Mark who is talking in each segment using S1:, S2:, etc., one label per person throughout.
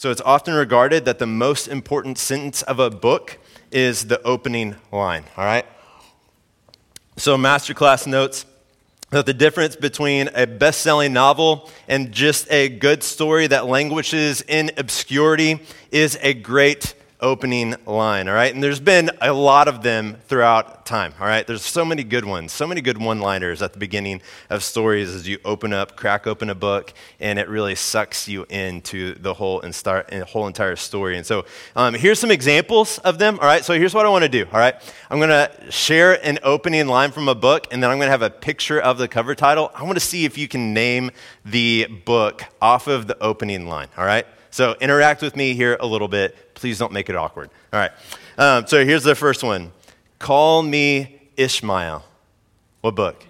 S1: So it's often regarded that the most important sentence of a book is the opening line, all right? So, Masterclass notes that the difference between a best selling novel and just a good story that languishes in obscurity is a great opening line, all right? And there's been a lot of them throughout time, all right? There's so many good ones, so many good one liners at the beginning of stories as you open up, crack open a book, and it really sucks you into the whole, and start, whole entire story. And so um, here's some examples of them, all right? So here's what I want to do, all right? I'm going to share an opening line from a book, and then I'm going to have a picture of the cover title. I want to see if you can name the book off of the opening line, all right? So interact with me here a little bit. Please don't make it awkward. All right. Um, so here's the first one Call Me Ishmael. What book?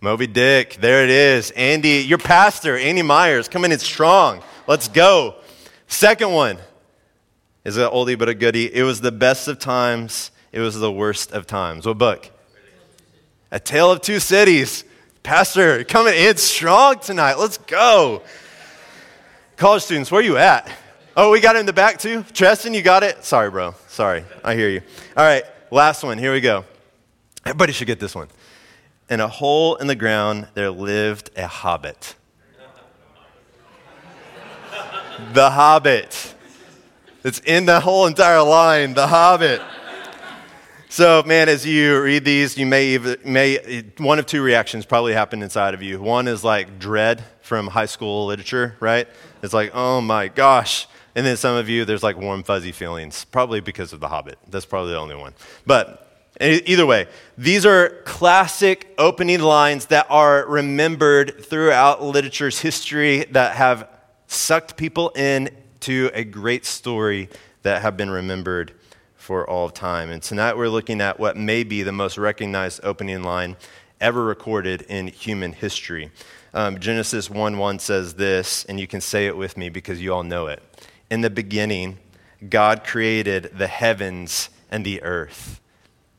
S1: Moby Dick. There it is. Andy, your pastor, Andy Myers, coming in strong. Let's go. Second one is an oldie but a goodie. It was the best of times. It was the worst of times. What book? A Tale of Two Cities. Pastor, coming in strong tonight. Let's go. College students, where are you at? Oh, we got it in the back too? Treston, you got it? Sorry, bro. Sorry. I hear you. All right, last one. Here we go. Everybody should get this one. In a hole in the ground, there lived a hobbit. the Hobbit. It's in the whole entire line, The Hobbit. So, man, as you read these, you may, even, may one of two reactions probably happen inside of you. One is like dread from high school literature, right? It's like, oh my gosh. And then some of you, there's like warm, fuzzy feelings, probably because of The Hobbit. That's probably the only one. But either way, these are classic opening lines that are remembered throughout literature's history that have sucked people in to a great story that have been remembered for all of time. And tonight we're looking at what may be the most recognized opening line ever recorded in human history. Um, Genesis 1 1 says this, and you can say it with me because you all know it. In the beginning, God created the heavens and the earth.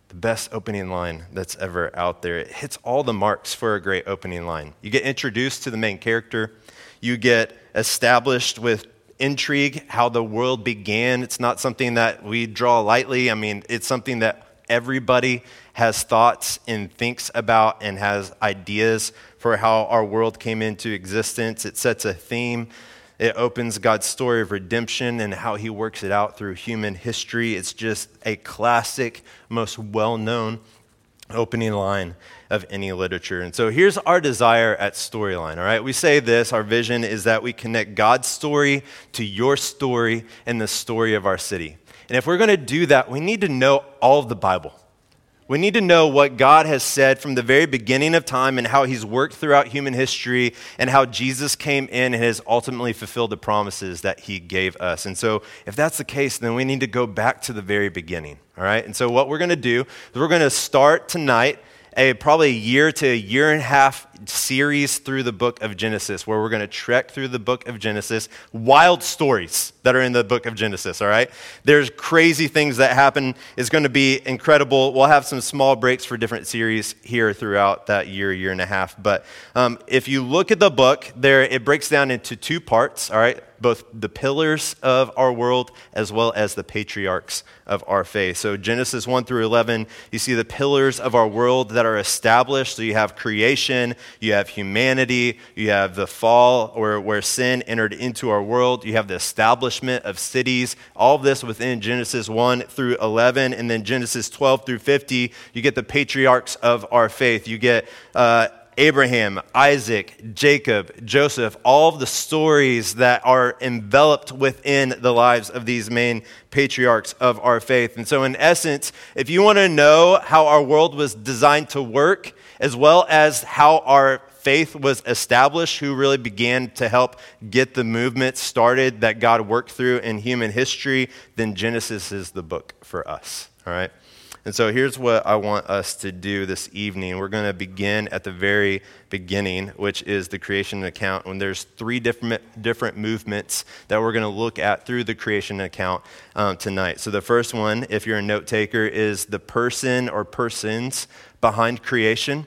S1: The best opening line that's ever out there. It hits all the marks for a great opening line. You get introduced to the main character, you get established with intrigue, how the world began. It's not something that we draw lightly. I mean, it's something that everybody has thoughts and thinks about and has ideas for how our world came into existence. It sets a theme. It opens God's story of redemption and how he works it out through human history. It's just a classic, most well known opening line of any literature. And so here's our desire at Storyline, all right? We say this our vision is that we connect God's story to your story and the story of our city. And if we're going to do that, we need to know all of the Bible. We need to know what God has said from the very beginning of time and how He's worked throughout human history and how Jesus came in and has ultimately fulfilled the promises that He gave us. And so, if that's the case, then we need to go back to the very beginning. All right? And so, what we're going to do is we're going to start tonight a probably a year to a year and a half series through the book of Genesis where we're going to trek through the book of Genesis, wild stories that are in the book of Genesis, all right? There's crazy things that happen. It's going to be incredible. We'll have some small breaks for different series here throughout that year, year and a half. But um, if you look at the book, there it breaks down into two parts, all right? both the pillars of our world as well as the patriarchs of our faith. So, Genesis 1 through 11, you see the pillars of our world that are established. So, you have creation, you have humanity, you have the fall or where sin entered into our world, you have the establishment of cities, all of this within Genesis 1 through 11. And then Genesis 12 through 50, you get the patriarchs of our faith. You get uh, Abraham, Isaac, Jacob, Joseph, all of the stories that are enveloped within the lives of these main patriarchs of our faith. And so, in essence, if you want to know how our world was designed to work, as well as how our faith was established, who really began to help get the movement started that God worked through in human history, then Genesis is the book for us. All right? And so here's what I want us to do this evening. We're going to begin at the very beginning, which is the creation account. When there's three different, different movements that we're going to look at through the creation account um, tonight. So the first one, if you're a note taker, is the person or persons behind creation.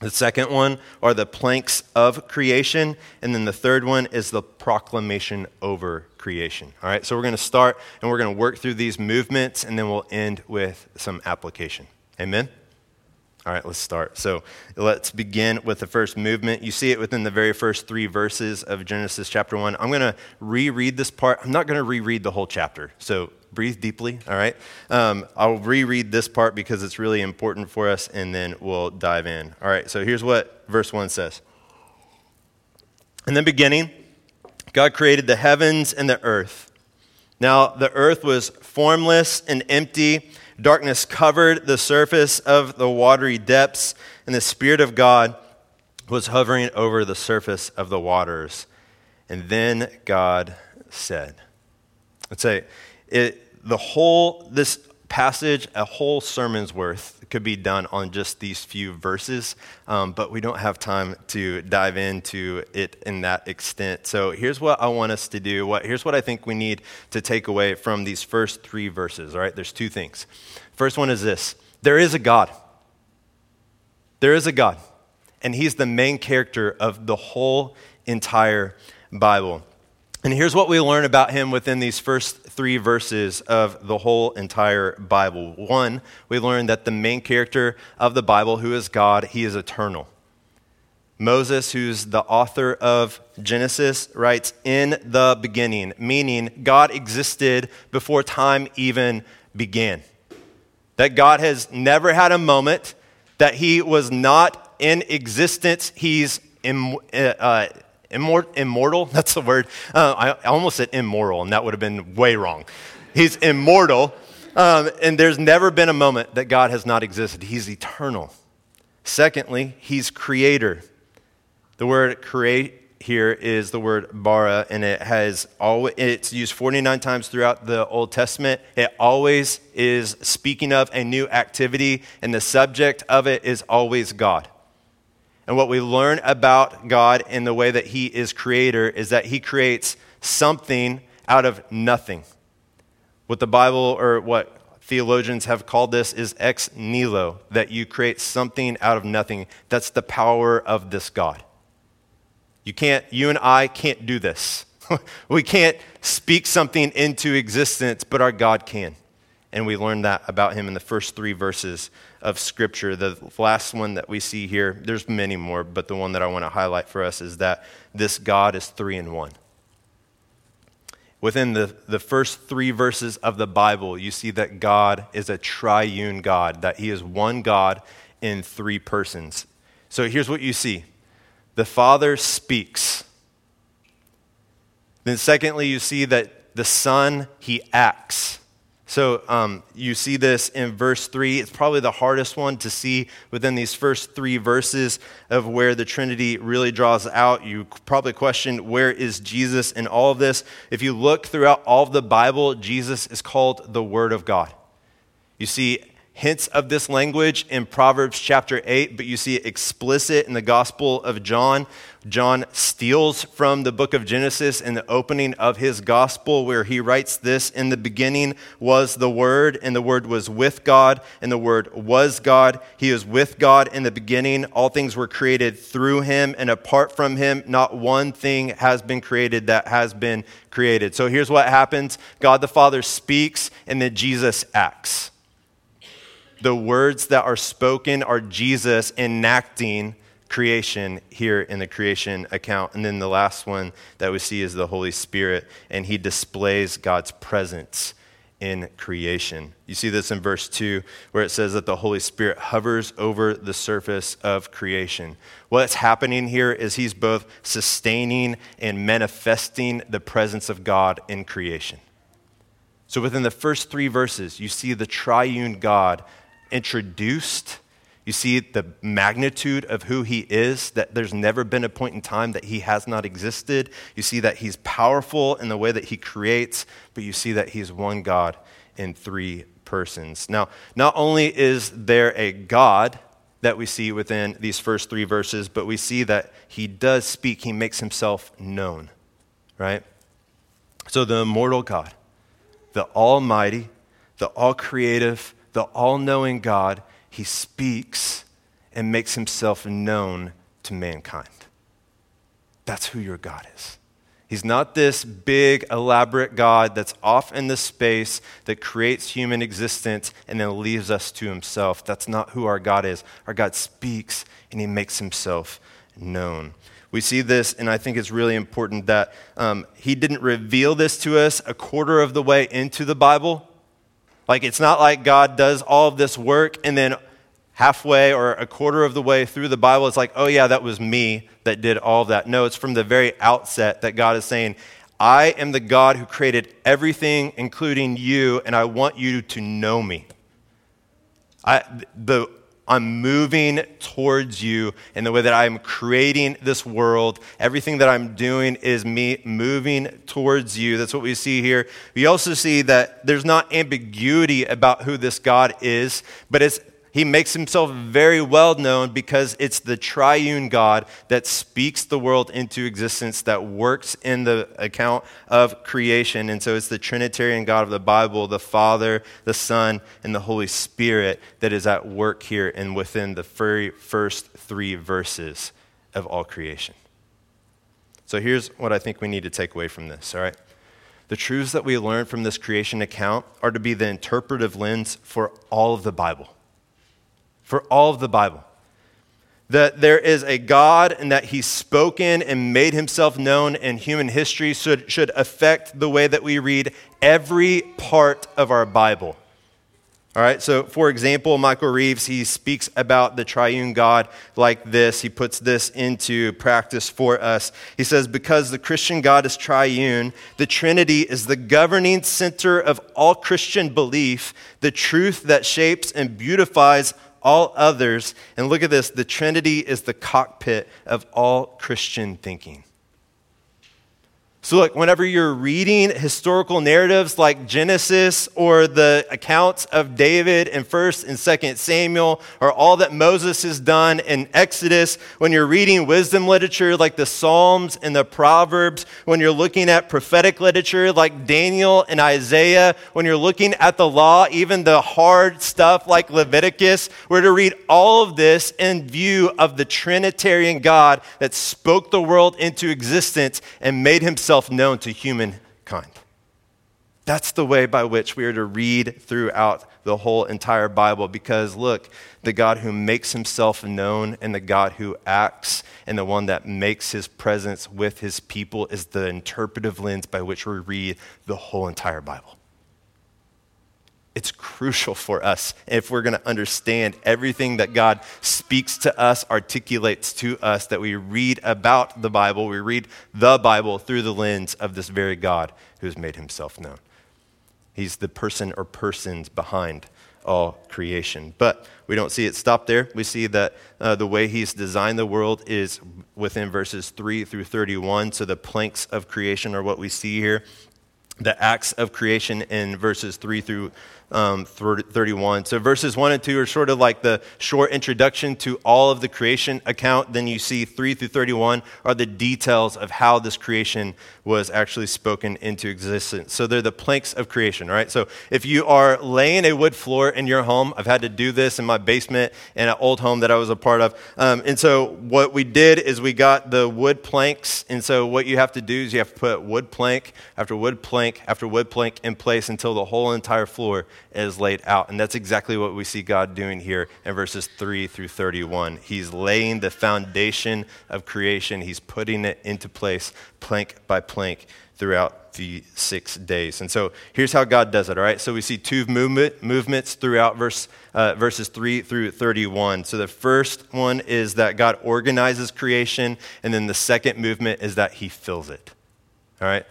S1: The second one are the planks of creation. And then the third one is the proclamation over creation. All right, so we're going to start and we're going to work through these movements and then we'll end with some application. Amen? All right, let's start. So let's begin with the first movement. You see it within the very first three verses of Genesis chapter 1. I'm going to reread this part. I'm not going to reread the whole chapter. So breathe deeply, all right? Um, I'll reread this part because it's really important for us, and then we'll dive in. All right, so here's what verse 1 says In the beginning, God created the heavens and the earth. Now, the earth was formless and empty Darkness covered the surface of the watery depths, and the Spirit of God was hovering over the surface of the waters. And then God said, Let's say, it, the whole, this passage, a whole sermon's worth could be done on just these few verses, um, but we don't have time to dive into it in that extent. So here's what I want us to do. What, here's what I think we need to take away from these first three verses. All right, there's two things. First one is this there is a God. There is a God, and He's the main character of the whole entire Bible. And here's what we learn about him within these first three verses of the whole entire Bible. One, we learn that the main character of the Bible, who is God, he is eternal. Moses, who's the author of Genesis, writes, In the beginning, meaning God existed before time even began. That God has never had a moment that he was not in existence. He's Im- uh, Immor- immortal, that's the word. Uh, I, I almost said immoral, and that would have been way wrong. He's immortal, um, and there's never been a moment that God has not existed. He's eternal. Secondly, he's creator. The word create here is the word bara, and it has always, it's used 49 times throughout the Old Testament. It always is speaking of a new activity, and the subject of it is always God. And what we learn about God in the way that He is creator is that He creates something out of nothing. What the Bible or what theologians have called this is ex nihilo, that you create something out of nothing. That's the power of this God. You can't, you and I can't do this. we can't speak something into existence, but our God can. And we learned that about him in the first three verses of Scripture. The last one that we see here, there's many more, but the one that I want to highlight for us is that this God is three in one. Within the, the first three verses of the Bible, you see that God is a triune God, that He is one God in three persons. So here's what you see the Father speaks. Then, secondly, you see that the Son, He acts. So um, you see this in verse 3. It's probably the hardest one to see within these first three verses of where the Trinity really draws out. You probably question, where is Jesus in all of this? If you look throughout all of the Bible, Jesus is called the Word of God. You see hints of this language in Proverbs chapter 8, but you see it explicit in the Gospel of John. John steals from the book of Genesis in the opening of his Gospel, where he writes this In the beginning was the Word, and the Word was with God, and the Word was God. He is with God in the beginning. All things were created through him, and apart from him, not one thing has been created that has been created. So here's what happens God the Father speaks, and then Jesus acts the words that are spoken are Jesus enacting creation here in the creation account. And then the last one that we see is the Holy Spirit, and he displays God's presence in creation. You see this in verse 2, where it says that the Holy Spirit hovers over the surface of creation. What's happening here is he's both sustaining and manifesting the presence of God in creation. So within the first three verses, you see the triune God introduced. You see the magnitude of who he is, that there's never been a point in time that he has not existed. You see that he's powerful in the way that he creates, but you see that he's one God in three persons. Now, not only is there a God that we see within these first three verses, but we see that he does speak, he makes himself known, right? So the immortal God, the almighty, the all creative, the all knowing God, he speaks and makes himself known to mankind. That's who your God is. He's not this big, elaborate God that's off in the space that creates human existence and then leaves us to himself. That's not who our God is. Our God speaks and he makes himself known. We see this, and I think it's really important that um, he didn't reveal this to us a quarter of the way into the Bible. Like, it's not like God does all of this work and then halfway or a quarter of the way through the Bible, it's like, oh, yeah, that was me that did all of that. No, it's from the very outset that God is saying, I am the God who created everything, including you, and I want you to know me. I, the, I'm moving towards you in the way that I'm creating this world. Everything that I'm doing is me moving towards you. That's what we see here. We also see that there's not ambiguity about who this God is, but it's he makes himself very well known because it's the triune God that speaks the world into existence, that works in the account of creation. And so it's the Trinitarian God of the Bible, the Father, the Son, and the Holy Spirit that is at work here and within the very first three verses of all creation. So here's what I think we need to take away from this, all right? The truths that we learn from this creation account are to be the interpretive lens for all of the Bible for all of the Bible. That there is a God and that He's spoken and made Himself known in human history should, should affect the way that we read every part of our Bible. All right, so for example, Michael Reeves, he speaks about the triune God like this. He puts this into practice for us. He says, Because the Christian God is triune, the Trinity is the governing center of all Christian belief, the truth that shapes and beautifies all others. And look at this the Trinity is the cockpit of all Christian thinking. So, look, whenever you're reading historical narratives like Genesis or the accounts of David in 1st and 2nd Samuel or all that Moses has done in Exodus, when you're reading wisdom literature like the Psalms and the Proverbs, when you're looking at prophetic literature like Daniel and Isaiah, when you're looking at the law, even the hard stuff like Leviticus, we're to read all of this in view of the Trinitarian God that spoke the world into existence and made himself himself known to humankind. That's the way by which we are to read throughout the whole entire Bible because look, the God who makes himself known and the God who acts and the one that makes his presence with his people is the interpretive lens by which we read the whole entire Bible. It's crucial for us if we're going to understand everything that God speaks to us, articulates to us, that we read about the Bible, we read the Bible through the lens of this very God who has made himself known. He's the person or persons behind all creation. But we don't see it stop there. We see that uh, the way he's designed the world is within verses 3 through 31. So the planks of creation are what we see here. The acts of creation in verses 3 through um, 31. So verses 1 and 2 are sort of like the short introduction to all of the creation account. Then you see 3 through 31 are the details of how this creation was actually spoken into existence. So they're the planks of creation, right? So if you are laying a wood floor in your home, I've had to do this in my basement in an old home that I was a part of. Um, and so what we did is we got the wood planks. And so what you have to do is you have to put wood plank after wood plank after wood plank in place until the whole entire floor is laid out. And that's exactly what we see God doing here in verses 3 through 31. He's laying the foundation of creation, He's putting it into place plank by plank throughout the six days. And so here's how God does it, all right? So we see two movement, movements throughout verse, uh, verses 3 through 31. So the first one is that God organizes creation, and then the second movement is that He fills it, all right?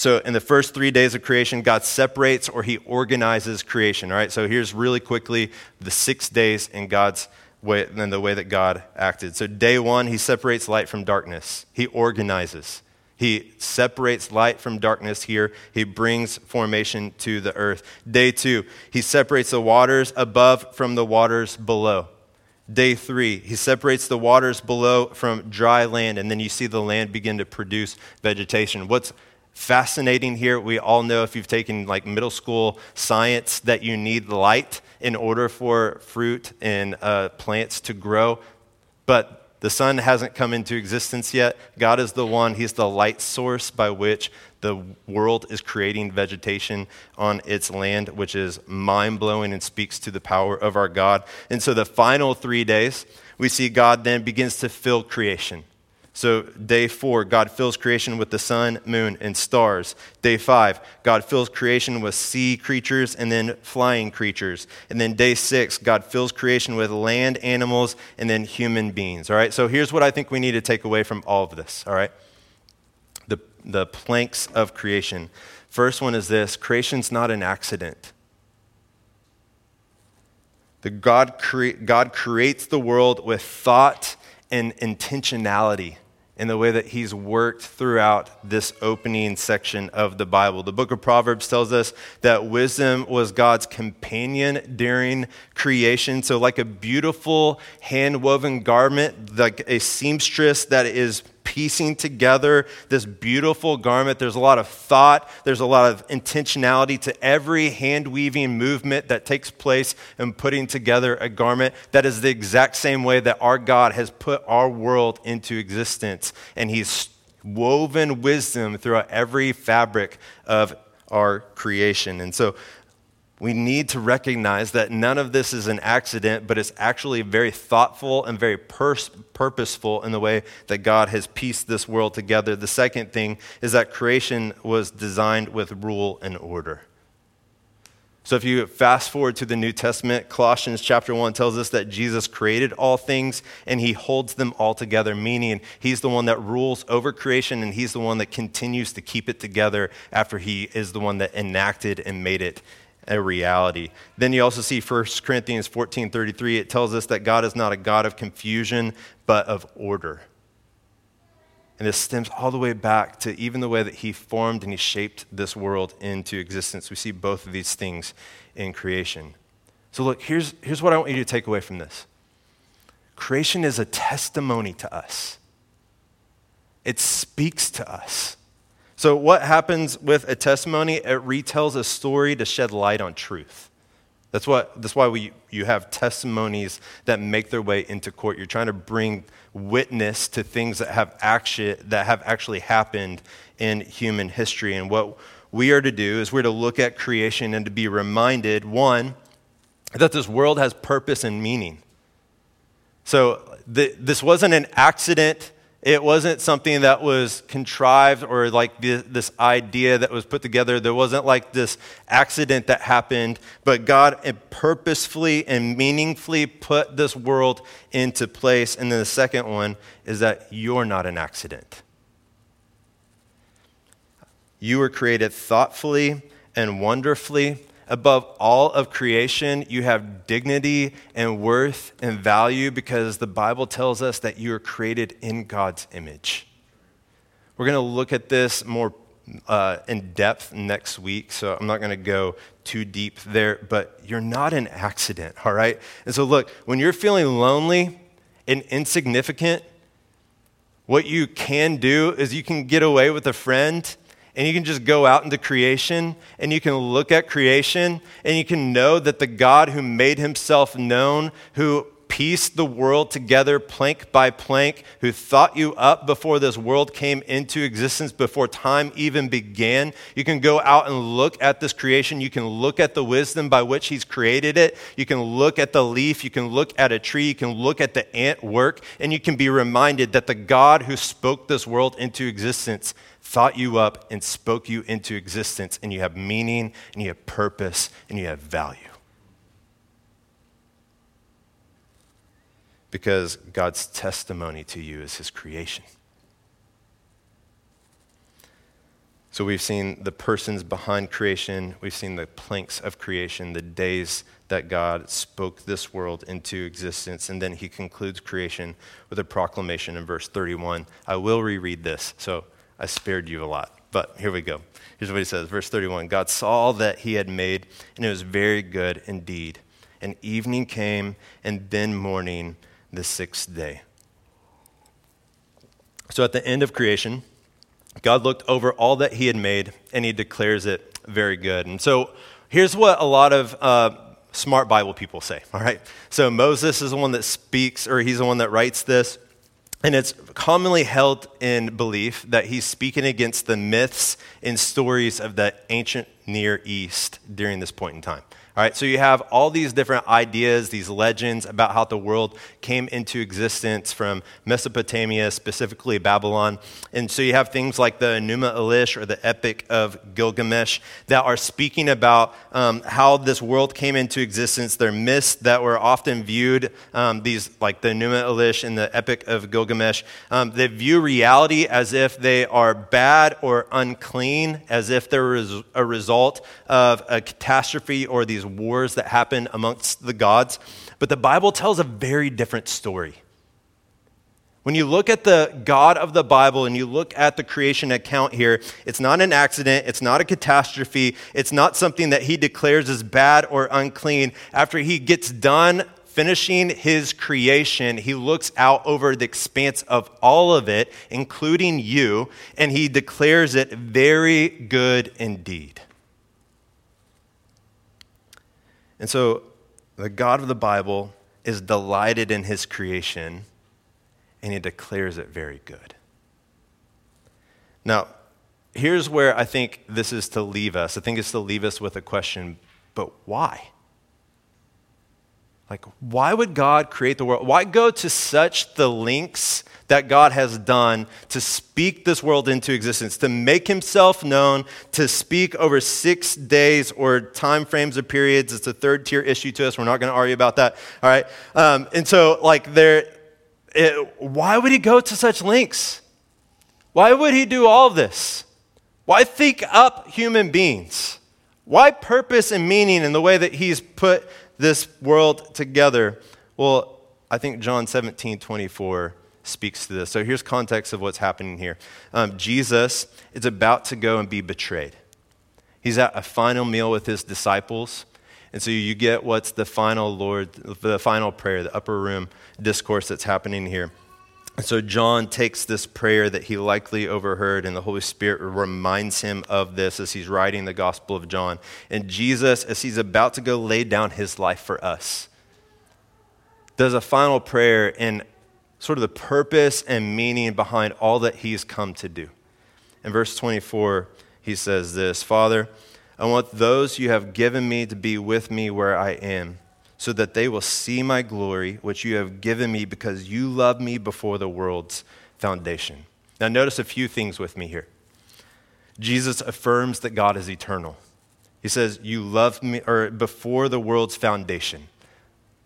S1: So, in the first three days of creation, God separates or He organizes creation. All right, so here's really quickly the six days in God's way, and the way that God acted. So, day one, He separates light from darkness, He organizes. He separates light from darkness here. He brings formation to the earth. Day two, he separates the waters above from the waters below. Day three, he separates the waters below from dry land, and then you see the land begin to produce vegetation. What's fascinating here. We all know if you've taken like middle school science that you need light in order for fruit and uh, plants to grow. But the sun hasn't come into existence yet. God is the one, He's the light source by which the world is creating vegetation on its land, which is mind blowing and speaks to the power of our God. And so the final three days, we see God then begins to fill creation. So, day four, God fills creation with the sun, moon, and stars. Day five, God fills creation with sea creatures and then flying creatures. And then day six, God fills creation with land animals and then human beings. All right, so here's what I think we need to take away from all of this. All right, the, the planks of creation. First one is this creation's not an accident. The God, cre- God creates the world with thought and intentionality in the way that he's worked throughout this opening section of the Bible. The book of Proverbs tells us that wisdom was God's companion during creation. So, like a beautiful hand woven garment, like a seamstress that is piecing together this beautiful garment. There's a lot of thought, there's a lot of intentionality to every hand weaving movement that takes place in putting together a garment. That is the exact same way that our God has put our world into existence. And He's woven wisdom throughout every fabric of our creation. And so we need to recognize that none of this is an accident, but it's actually very thoughtful and very pers- purposeful in the way that God has pieced this world together. The second thing is that creation was designed with rule and order. So if you fast forward to the New Testament, Colossians chapter 1 tells us that Jesus created all things and he holds them all together, meaning he's the one that rules over creation and he's the one that continues to keep it together after he is the one that enacted and made it a reality. Then you also see 1 Corinthians 14:33 it tells us that God is not a God of confusion but of order. And this stems all the way back to even the way that he formed and he shaped this world into existence. We see both of these things in creation. So look, here's, here's what I want you to take away from this. Creation is a testimony to us. It speaks to us. So, what happens with a testimony? It retells a story to shed light on truth. That's, what, that's why we, you have testimonies that make their way into court. You're trying to bring witness to things that have, actually, that have actually happened in human history. And what we are to do is we're to look at creation and to be reminded one, that this world has purpose and meaning. So, the, this wasn't an accident it wasn't something that was contrived or like this idea that was put together. There wasn't like this accident that happened, but God purposefully and meaningfully put this world into place. And then the second one is that you're not an accident. You were created thoughtfully and wonderfully above all of creation, you have dignity and worth and value because the Bible tells us that you are created in God's image. We're going to look at this more uh, in depth next week, so I'm not going to go too deep there, but you're not an accident, all right? And so, look, when you're feeling lonely and insignificant, what you can do is you can get away with a friend and you can just go out into creation and you can look at creation and you can know that the God who made himself known, who pieced the world together plank by plank, who thought you up before this world came into existence, before time even began. You can go out and look at this creation. You can look at the wisdom by which He's created it. You can look at the leaf. You can look at a tree. You can look at the ant work. And you can be reminded that the God who spoke this world into existence thought you up and spoke you into existence, and you have meaning, and you have purpose, and you have value. Because God's testimony to you is his creation. So we've seen the persons behind creation, we've seen the planks of creation, the days that God spoke this world into existence, and then he concludes creation with a proclamation in verse 31. I will reread this. So I spared you a lot. But here we go. Here's what he says, verse 31 God saw all that he had made, and it was very good indeed. And evening came, and then morning, the sixth day. So at the end of creation, God looked over all that he had made and he declares it very good. And so here's what a lot of uh, smart Bible people say, all right? So Moses is the one that speaks, or he's the one that writes this. And it's commonly held in belief that he's speaking against the myths and stories of the ancient Near East during this point in time. All right, so you have all these different ideas, these legends about how the world came into existence from Mesopotamia, specifically Babylon. And so you have things like the Enuma Elish or the Epic of Gilgamesh that are speaking about um, how this world came into existence. They're myths that were often viewed, um, these like the Enuma Elish and the Epic of Gilgamesh, um, they view reality as if they are bad or unclean, as if they're a result of a catastrophe or these these wars that happen amongst the gods. But the Bible tells a very different story. When you look at the God of the Bible and you look at the creation account here, it's not an accident, it's not a catastrophe, it's not something that he declares as bad or unclean. After he gets done finishing his creation, he looks out over the expanse of all of it, including you, and he declares it very good indeed. And so the God of the Bible is delighted in his creation and he declares it very good. Now, here's where I think this is to leave us. I think it's to leave us with a question, but why? Like, why would God create the world? Why go to such the lengths that God has done to speak this world into existence, to make himself known, to speak over six days or time frames or periods? It's a third tier issue to us. We're not going to argue about that. All right. Um, and so, like, there, it, why would he go to such lengths? Why would he do all this? Why think up human beings? Why purpose and meaning in the way that he's put this world together? Well, I think John 17, 24 speaks to this. So here's context of what's happening here. Um, Jesus is about to go and be betrayed. He's at a final meal with his disciples. And so you get what's the final Lord, the final prayer, the upper room discourse that's happening here. And so John takes this prayer that he likely overheard, and the Holy Spirit reminds him of this as he's writing the Gospel of John. And Jesus, as he's about to go lay down his life for us, does a final prayer in sort of the purpose and meaning behind all that he's come to do. In verse 24, he says this Father, I want those you have given me to be with me where I am so that they will see my glory, which you have given me because you loved me before the world's foundation. Now, notice a few things with me here. Jesus affirms that God is eternal. He says, You loved me, or before the world's foundation.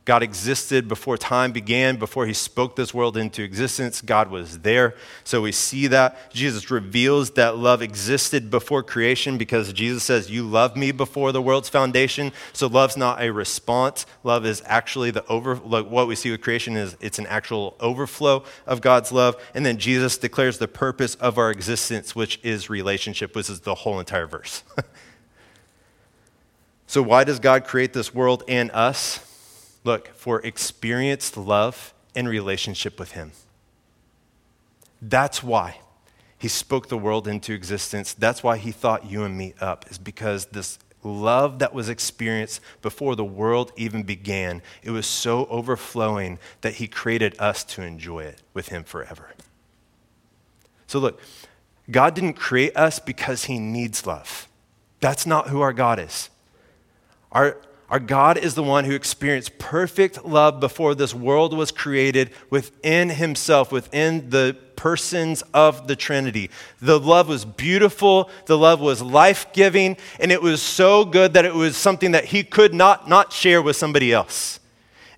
S1: God existed before time began, before he spoke this world into existence. God was there. So we see that. Jesus reveals that love existed before creation because Jesus says, You love me before the world's foundation. So love's not a response. Love is actually the over, like what we see with creation is it's an actual overflow of God's love. And then Jesus declares the purpose of our existence, which is relationship, which is the whole entire verse. so why does God create this world and us? Look, for experienced love and relationship with Him. That's why He spoke the world into existence. That's why He thought you and me up, is because this love that was experienced before the world even began, it was so overflowing that He created us to enjoy it with Him forever. So, look, God didn't create us because He needs love. That's not who our God is. Our, our God is the one who experienced perfect love before this world was created within himself, within the persons of the Trinity. The love was beautiful, the love was life giving, and it was so good that it was something that he could not not share with somebody else.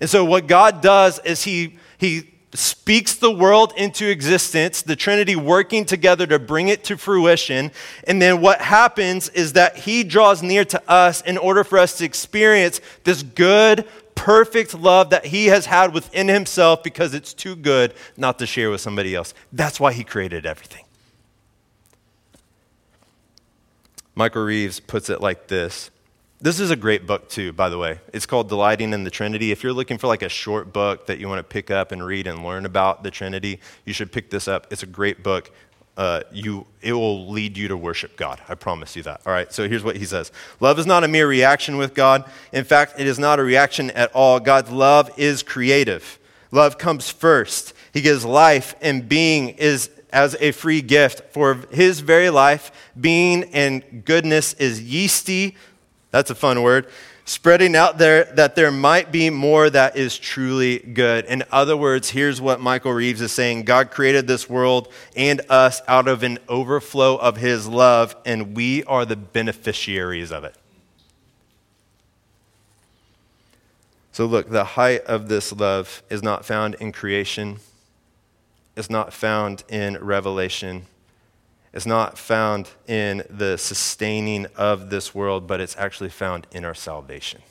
S1: And so, what God does is he, he speaks the world into existence, the Trinity working together to bring it to fruition. And then what happens is that He draws near to us in order for us to experience this good, perfect love that He has had within Himself because it's too good not to share with somebody else. That's why He created everything. Michael Reeves puts it like this this is a great book, too, by the way. It's called Delighting in the Trinity. If you're looking for like a short book that you want to pick up and read and learn about the Trinity, you should pick this up. It's a great book. uh, you, it will lead you to worship God. I promise you that. All right, so here's what he says Love is not a mere reaction with God. In fact, it is not a reaction at all. God's love is creative. Love comes first. He gives life, and being is as a free gift. For his very life, being and goodness is yeasty. That's a fun word spreading out there that there might be more that is truly good. In other words, here's what Michael Reeves is saying God created this world and us out of an overflow of his love, and we are the beneficiaries of it. So, look, the height of this love is not found in creation, it's not found in revelation is not found in the sustaining of this world, but it's actually found in our salvation.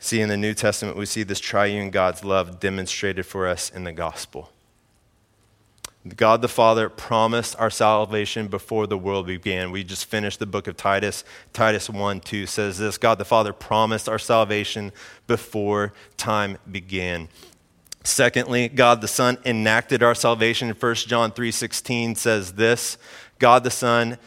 S1: See, in the New Testament, we see this triune God's love demonstrated for us in the gospel. God the Father promised our salvation before the world began. We just finished the book of Titus. Titus 1 2 says this God the Father promised our salvation before time began. Secondly, God the Son enacted our salvation. 1 John 3.16 says this, God the Son,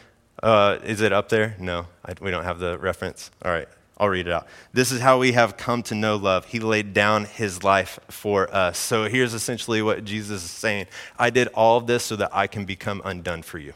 S1: uh, is it up there? No, I, we don't have the reference. All right, I'll read it out. This is how we have come to know love. He laid down his life for us. So here's essentially what Jesus is saying. I did all of this so that I can become undone for you.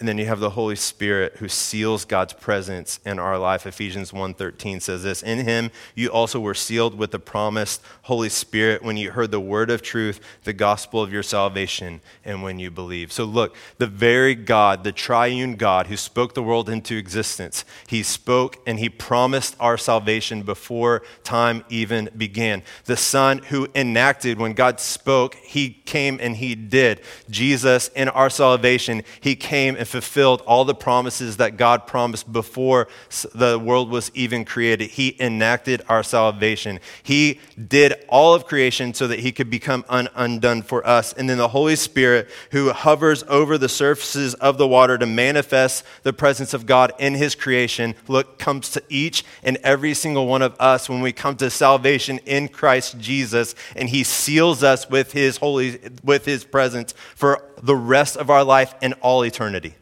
S1: And then you have the Holy Spirit who seals God's presence in our life. Ephesians 1:13 says this, "In him you also were sealed with the promised Holy Spirit when you heard the word of truth, the gospel of your salvation, and when you believe." So look, the very God, the triune God who spoke the world into existence, he spoke and he promised our salvation before time even began. The Son who enacted when God spoke, he came and he did. Jesus in our salvation, he came and fulfilled all the promises that God promised before the world was even created. He enacted our salvation. He did all of creation so that he could become un- undone for us. And then the Holy Spirit, who hovers over the surfaces of the water to manifest the presence of God in his creation, look, comes to each and every single one of us when we come to salvation in Christ Jesus, and he seals us with his holy, with his presence for the rest of our life and all eternity.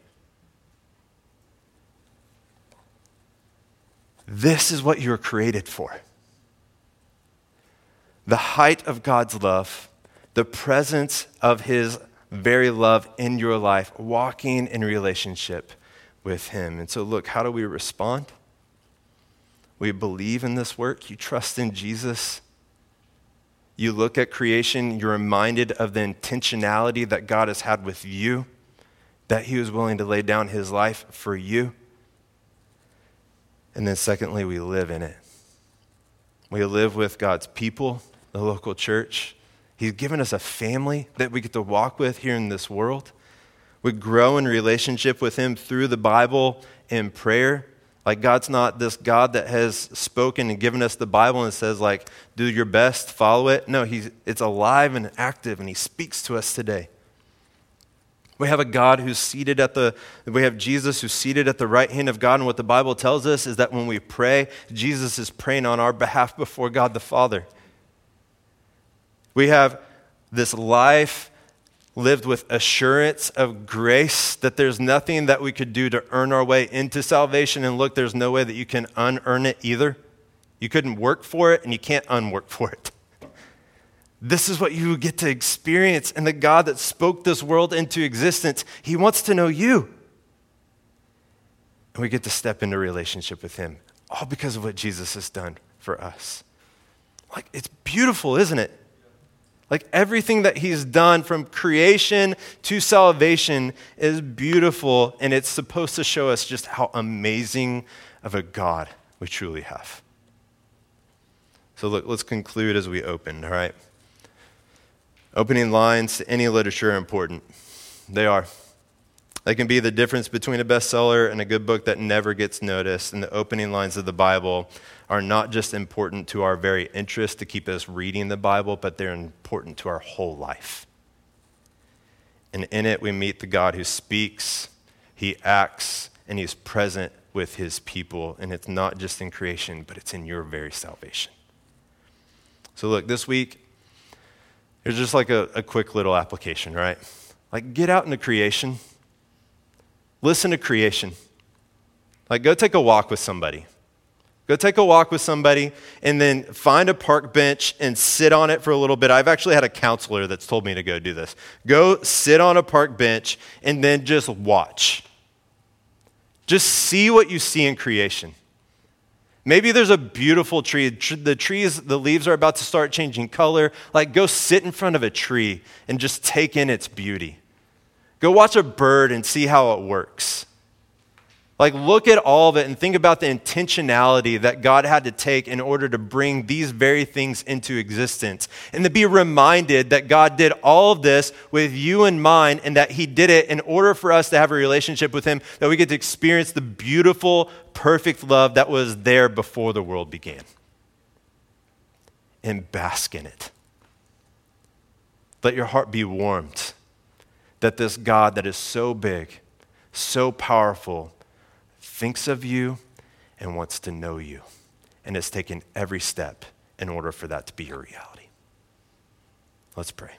S1: This is what you were created for. The height of God's love, the presence of His very love in your life, walking in relationship with Him. And so, look, how do we respond? We believe in this work, you trust in Jesus. You look at creation, you're reminded of the intentionality that God has had with you, that He was willing to lay down His life for you. And then, secondly, we live in it. We live with God's people, the local church. He's given us a family that we get to walk with here in this world. We grow in relationship with Him through the Bible and prayer. Like, God's not this God that has spoken and given us the Bible and says, like, do your best, follow it. No, he's, it's alive and active, and He speaks to us today. We have a God who's seated at the, we have Jesus who's seated at the right hand of God. And what the Bible tells us is that when we pray, Jesus is praying on our behalf before God the Father. We have this life lived with assurance of grace that there's nothing that we could do to earn our way into salvation. And look, there's no way that you can unearn it either. You couldn't work for it, and you can't unwork for it. This is what you get to experience. And the God that spoke this world into existence, He wants to know you. And we get to step into relationship with Him, all because of what Jesus has done for us. Like, it's beautiful, isn't it? Like, everything that He's done from creation to salvation is beautiful, and it's supposed to show us just how amazing of a God we truly have. So, look, let's conclude as we open, all right? Opening lines to any literature are important. They are. They can be the difference between a bestseller and a good book that never gets noticed. And the opening lines of the Bible are not just important to our very interest to keep us reading the Bible, but they're important to our whole life. And in it, we meet the God who speaks, he acts, and he's present with his people. And it's not just in creation, but it's in your very salvation. So, look, this week, Here's just like a, a quick little application, right? Like, get out into creation, listen to creation. Like, go take a walk with somebody. Go take a walk with somebody and then find a park bench and sit on it for a little bit. I've actually had a counselor that's told me to go do this. Go sit on a park bench and then just watch. Just see what you see in creation. Maybe there's a beautiful tree. The trees, the leaves are about to start changing color. Like, go sit in front of a tree and just take in its beauty. Go watch a bird and see how it works. Like, look at all of it and think about the intentionality that God had to take in order to bring these very things into existence. And to be reminded that God did all of this with you in mind and that He did it in order for us to have a relationship with Him, that we get to experience the beautiful, perfect love that was there before the world began. And bask in it. Let your heart be warmed that this God that is so big, so powerful, thinks of you and wants to know you and has taken every step in order for that to be your reality. Let's pray.